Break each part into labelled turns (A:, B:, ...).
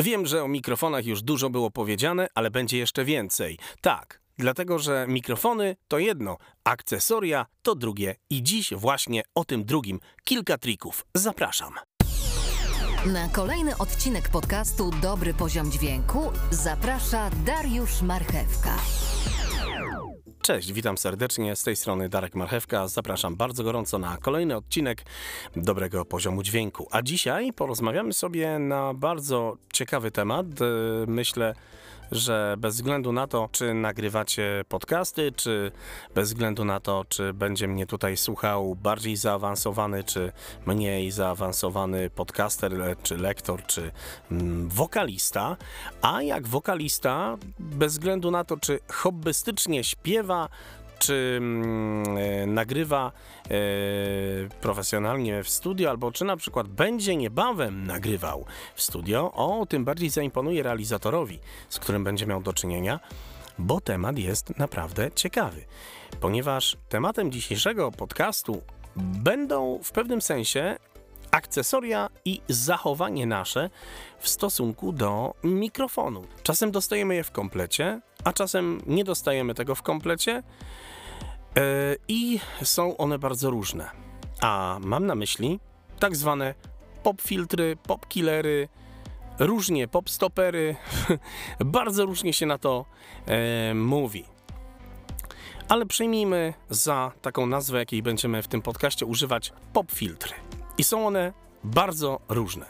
A: Wiem, że o mikrofonach już dużo było powiedziane, ale będzie jeszcze więcej. Tak, dlatego że mikrofony to jedno, akcesoria to drugie i dziś właśnie o tym drugim kilka trików. Zapraszam.
B: Na kolejny odcinek podcastu Dobry Poziom Dźwięku zaprasza Dariusz Marchewka.
A: Cześć, witam serdecznie. Z tej strony Darek Marchewka. Zapraszam bardzo gorąco na kolejny odcinek dobrego poziomu dźwięku. A dzisiaj porozmawiamy sobie na bardzo ciekawy temat. E, myślę, że bez względu na to, czy nagrywacie podcasty, czy bez względu na to, czy będzie mnie tutaj słuchał bardziej zaawansowany, czy mniej zaawansowany podcaster, czy lektor, czy mm, wokalista, a jak wokalista, bez względu na to, czy hobbystycznie śpiewa, czy mm, e, nagrywa e, profesjonalnie w studio, albo czy na przykład będzie niebawem nagrywał w studio, o tym bardziej zaimponuje realizatorowi, z którym będzie miał do czynienia, bo temat jest naprawdę ciekawy. Ponieważ tematem dzisiejszego podcastu będą w pewnym sensie akcesoria i zachowanie nasze w stosunku do mikrofonu. Czasem dostajemy je w komplecie, a czasem nie dostajemy tego w komplecie yy, i są one bardzo różne. A mam na myśli tak zwane pop filtry, pop killery, różnie pop stopery, bardzo różnie się na to yy, mówi. Ale przyjmijmy za taką nazwę, jakiej będziemy w tym podcaście używać, pop filtry. I są one bardzo różne.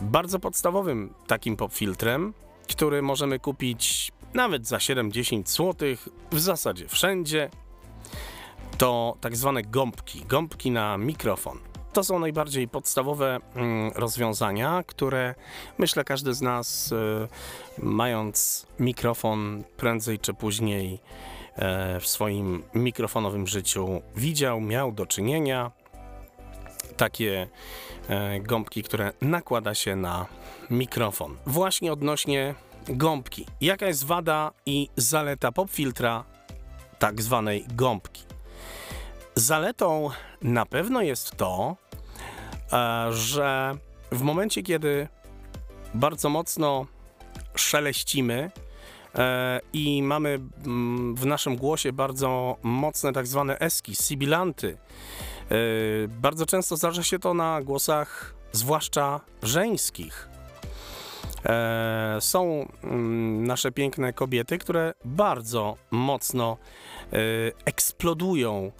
A: Bardzo podstawowym takim popfiltrem, który możemy kupić nawet za 7-10 zł, w zasadzie wszędzie, to tak zwane gąbki, gąbki na mikrofon. To są najbardziej podstawowe mm, rozwiązania, które myślę każdy z nas, y, mając mikrofon prędzej czy później y, w swoim mikrofonowym życiu widział, miał do czynienia takie e, gąbki, które nakłada się na mikrofon. Właśnie odnośnie gąbki. Jaka jest wada i zaleta popfiltra tak zwanej gąbki? Zaletą na pewno jest to, e, że w momencie, kiedy bardzo mocno szeleścimy e, i mamy mm, w naszym głosie bardzo mocne tak zwane eski, sibilanty, E, bardzo często zdarza się to na głosach, zwłaszcza żeńskich. E, są mm, nasze piękne kobiety, które bardzo mocno e, eksplodują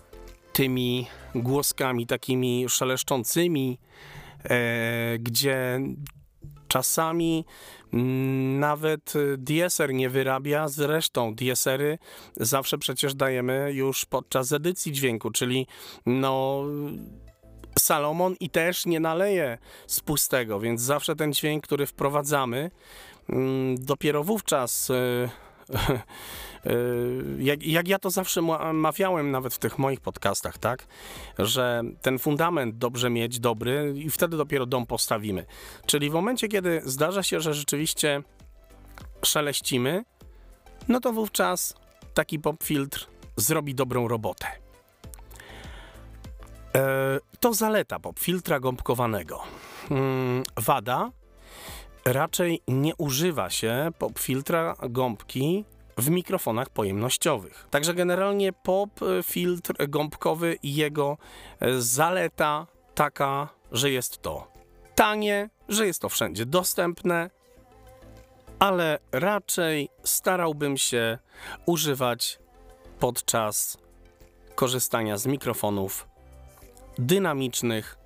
A: tymi głoskami takimi szeleszczącymi, gdzie czasami mm, nawet DSR nie wyrabia, zresztą DSR-y zawsze przecież dajemy już podczas edycji dźwięku, czyli no Salomon i też nie naleje z pustego, więc zawsze ten dźwięk, który wprowadzamy, mm, dopiero wówczas y, Y, jak, jak ja to zawsze mawiałem nawet w tych moich podcastach, tak, że ten fundament dobrze mieć, dobry i wtedy dopiero dom postawimy. Czyli w momencie, kiedy zdarza się, że rzeczywiście szeleścimy, no to wówczas taki pop filtr zrobi dobrą robotę. E, to zaleta pop filtra gąbkowanego. Mm, wada raczej nie używa się pop filtra gąbki w mikrofonach pojemnościowych. Także generalnie pop e, filtr gąbkowy i jego e, zaleta taka, że jest to tanie, że jest to wszędzie dostępne, ale raczej starałbym się używać podczas korzystania z mikrofonów dynamicznych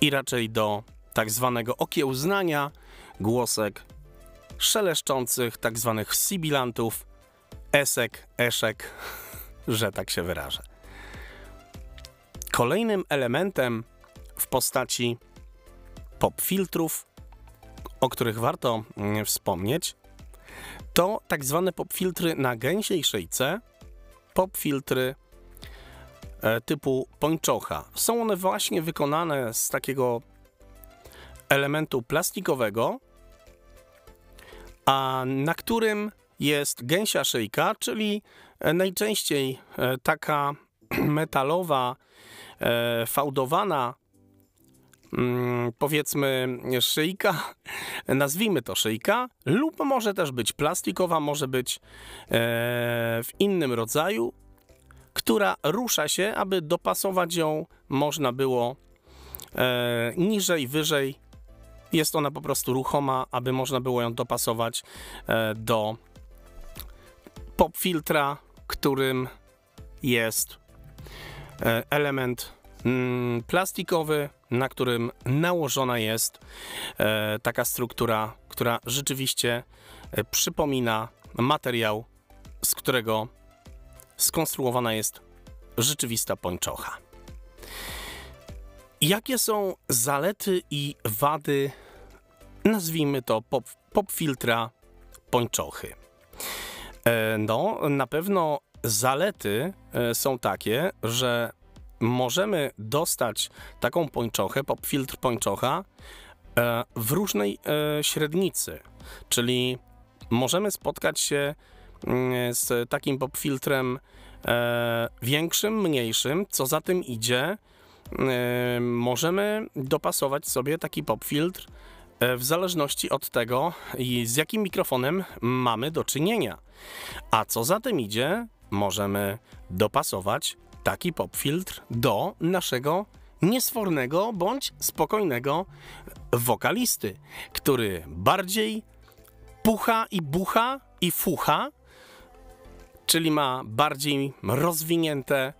A: i raczej do tak zwanego okiełznania głosek szeleszczących, tak zwanych sibilantów, esek, eszek, że tak się wyrażę. Kolejnym elementem w postaci pop filtrów, o których warto mm, wspomnieć, to tak zwane pop filtry na gęsiej szyjce, pop filtry typu pończocha. Są one właśnie wykonane z takiego elementu plastikowego, a na którym jest gęsia szyjka, czyli e, najczęściej e, taka metalowa, e, fałdowana mm, powiedzmy szyjka, nazwijmy to szyjka, lub może też być plastikowa, może być e, w innym rodzaju, która rusza się, aby dopasować ją można było e, niżej, wyżej. Jest ona po prostu ruchoma, aby można było ją dopasować e, do pop filtra, którym jest e, element mm, plastikowy, na którym nałożona jest e, taka struktura, która rzeczywiście e, przypomina materiał, z którego skonstruowana jest rzeczywista pończocha. Jakie są zalety i wady, nazwijmy to pop, pop filtra pończochy? E, no, na pewno zalety e, są takie, że możemy dostać taką pończochę, pop filtr pończocha e, w różnej średnicy, czyli możemy spotkać się z takim pop filtrem większym, mniejszym, co za tym idzie, możemy dopasować sobie taki pop filtr E, w zależności od tego, z jakim mikrofonem mamy do czynienia. A co za tym idzie, możemy dopasować taki pop filtr do naszego niesfornego bądź spokojnego wokalisty, który bardziej pucha i bucha i fucha, czyli ma bardziej rozwinięte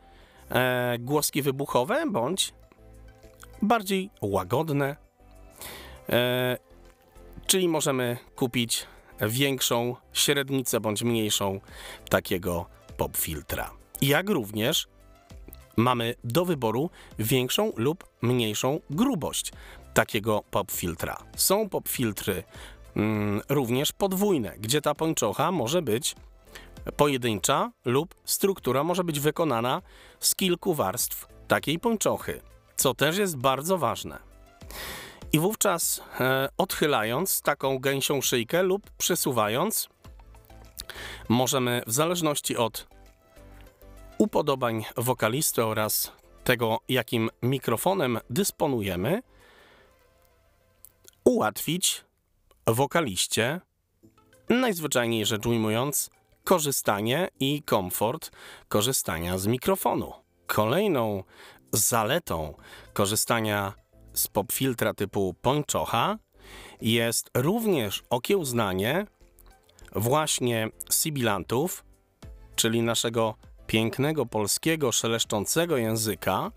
A: e, głoski wybuchowe bądź bardziej łagodne E, czyli możemy kupić większą średnicę bądź mniejszą takiego pop filtra. Jak również mamy do wyboru większą lub mniejszą grubość takiego pop filtra. Są pop filtry mm, również podwójne, gdzie ta pończocha może być pojedyncza lub struktura może być wykonana z kilku warstw takiej pończochy, co też jest bardzo ważne. I wówczas e, odchylając taką gęsią szyjkę lub przesuwając, możemy w zależności od upodobań wokalisty oraz tego, jakim mikrofonem dysponujemy, ułatwić wokaliście, najzwyczajniej rzecz ujmując, korzystanie i komfort korzystania z mikrofonu. Kolejną zaletą korzystania z popfiltra typu pończocha jest również okiełznanie właśnie sibilantów, czyli naszego pięknego polskiego szeleszczącego języka,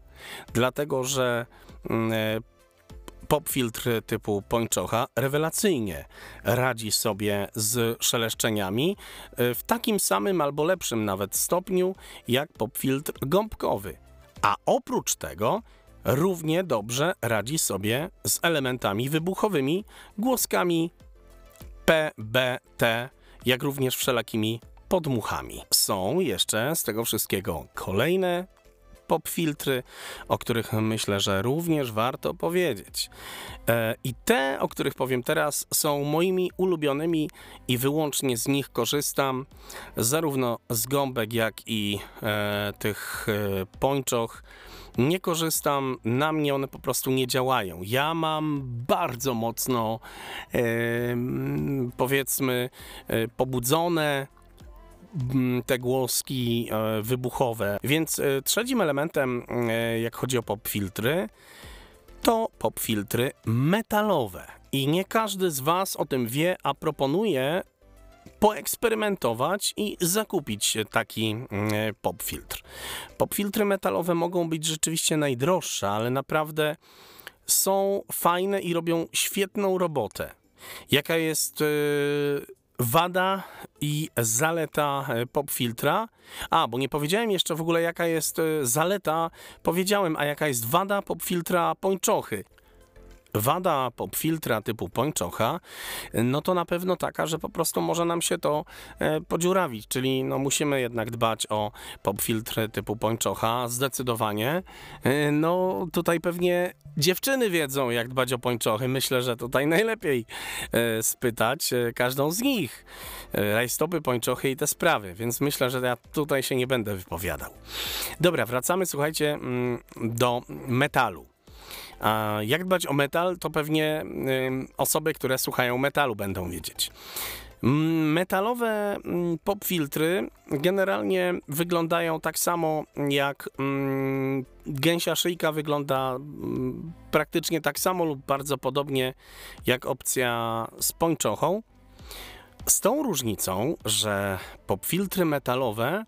A: dlatego że mm, e, popfiltr typu pończocha rewelacyjnie radzi sobie z szeleszczeniami e, w takim samym albo lepszym nawet stopniu jak popfiltr gąbkowy. A oprócz tego równie dobrze radzi sobie z elementami wybuchowymi, głoskami P, B, T, jak również wszelakimi podmuchami. Są jeszcze z tego wszystkiego kolejne pop filtry, o których myślę, że również warto powiedzieć. E, I te, o których powiem teraz, są moimi ulubionymi i wyłącznie z nich korzystam, zarówno z gąbek, jak i e, tych e, pończoch nie korzystam, na mnie one po prostu nie działają. Ja mam bardzo mocno, powiedzmy, pobudzone te głoski e, wybuchowe. Więc e, trzecim elementem, e, jak chodzi o pop filtry, to pop filtry metalowe. I nie każdy z Was o tym wie, a proponuję poeksperymentować i zakupić taki pop filtr. Pop filtry metalowe mogą być rzeczywiście najdroższe, ale naprawdę są fajne i robią świetną robotę. Jaka jest wada i zaleta e, pop filtra? A, bo nie powiedziałem jeszcze w ogóle jaka jest e, zaleta, powiedziałem, a jaka jest wada pop filtra pończochy. Wada popfiltra typu pończocha, no to na pewno taka, że po prostu może nam się to e, podziurawić, czyli no musimy jednak dbać o popfiltry typu pończocha, zdecydowanie. E, no tutaj pewnie dziewczyny wiedzą, jak dbać o pończochy. Myślę, że tutaj najlepiej e, spytać każdą z nich. Rajstopy, pończochy i te sprawy, więc myślę, że ja tutaj się nie będę wypowiadał. Dobra, wracamy, słuchajcie, mm, do metalu. A jak dbać o metal, to pewnie osoby, które słuchają metalu będą wiedzieć. Metalowe mm, pop filtry generalnie wyglądają tak samo jak mm, gęsia szyjka wygląda mm, praktycznie tak samo lub bardzo podobnie jak opcja z pończochą. Z tą różnicą, że pop filtry metalowe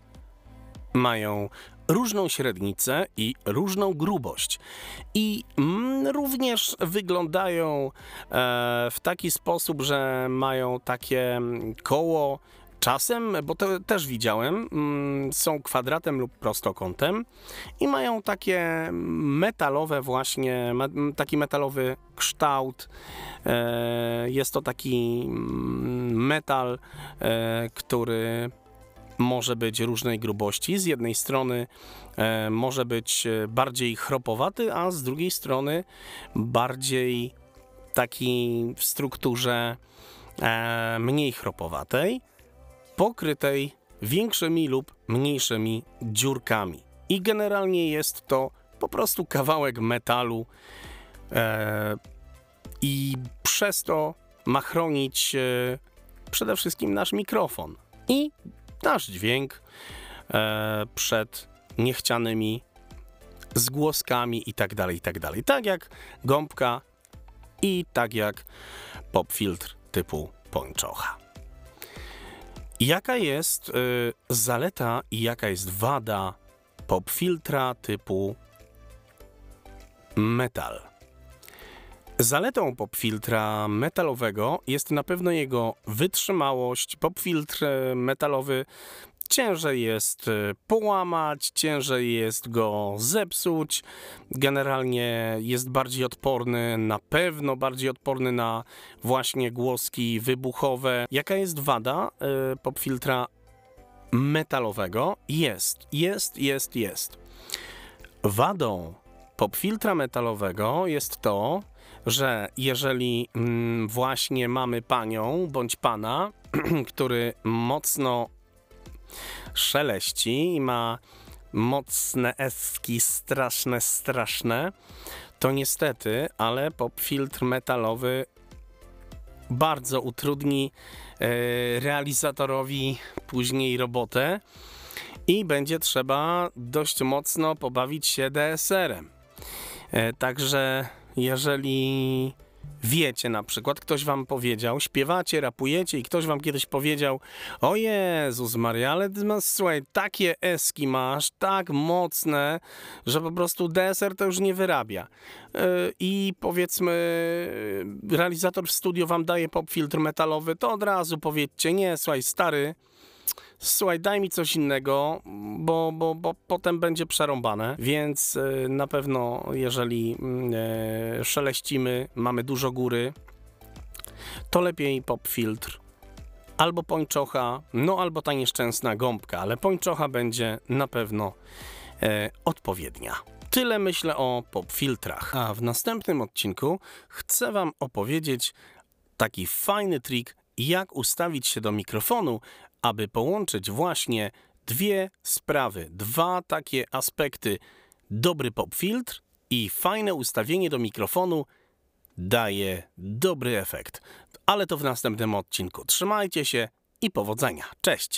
A: mają różną średnicę i różną grubość. I mm, również wyglądają e, w taki sposób, że mają takie mm, koło czasem, bo to też widziałem, mm, są kwadratem lub prostokątem i mają takie metalowe właśnie, taki metalowy kształt. E, jest to taki mm, metal, e, który może być różnej grubości. Z jednej strony e, może być e, bardziej chropowaty, a z drugiej strony bardziej taki w strukturze e, mniej chropowatej, pokrytej większymi lub mniejszymi dziurkami. I generalnie jest to po prostu kawałek metalu e, i przez to ma chronić e, przede wszystkim nasz mikrofon. I nasz dźwięk e, przed niechcianymi zgłoskami i tak dalej, i tak dalej. Tak jak gąbka i tak jak pop filtr typu pończocha. Jaka jest y, zaleta i jaka jest wada pop filtra typu metal? Zaletą popfiltra metalowego jest na pewno jego wytrzymałość. Popfiltr metalowy ciężej jest e, połamać, ciężej jest go zepsuć. Generalnie jest bardziej odporny, na pewno bardziej odporny na właśnie głoski wybuchowe. Jaka jest wada y, popfiltra metalowego? Jest, jest, jest, jest. Wadą popfiltra metalowego jest to, że jeżeli mm, właśnie mamy panią bądź pana, który mocno szeleści i ma mocne eski, straszne, straszne, to niestety, ale pop filtr metalowy bardzo utrudni e, realizatorowi później robotę i będzie trzeba dość mocno pobawić się DSR-em. E, także jeżeli wiecie na przykład, ktoś wam powiedział, śpiewacie, rapujecie i ktoś wam kiedyś powiedział, o Jezus Maria, ale słuchaj, takie eski masz, tak mocne, że po prostu deser to już nie wyrabia. Yy, I powiedzmy, realizator w studio wam daje pop filtr metalowy, to od razu powiedzcie, nie, słuchaj, stary, słuchaj, daj mi coś innego, bo, bo, bo potem będzie przerąbane, więc e, na pewno jeżeli mm, e, szeleścimy, mamy dużo góry, to lepiej pop filtr albo pończocha, no albo ta nieszczęsna gąbka, ale pończocha będzie na pewno e, odpowiednia. Tyle myślę o pop filtrach. A w następnym odcinku chcę Wam opowiedzieć taki fajny trik, jak ustawić się do mikrofonu, aby połączyć właśnie dwie sprawy, dwa takie aspekty. Dobry pop filtr i fajne ustawienie do mikrofonu daje dobry efekt. Ale to w następnym odcinku. Trzymajcie się i powodzenia. Cześć!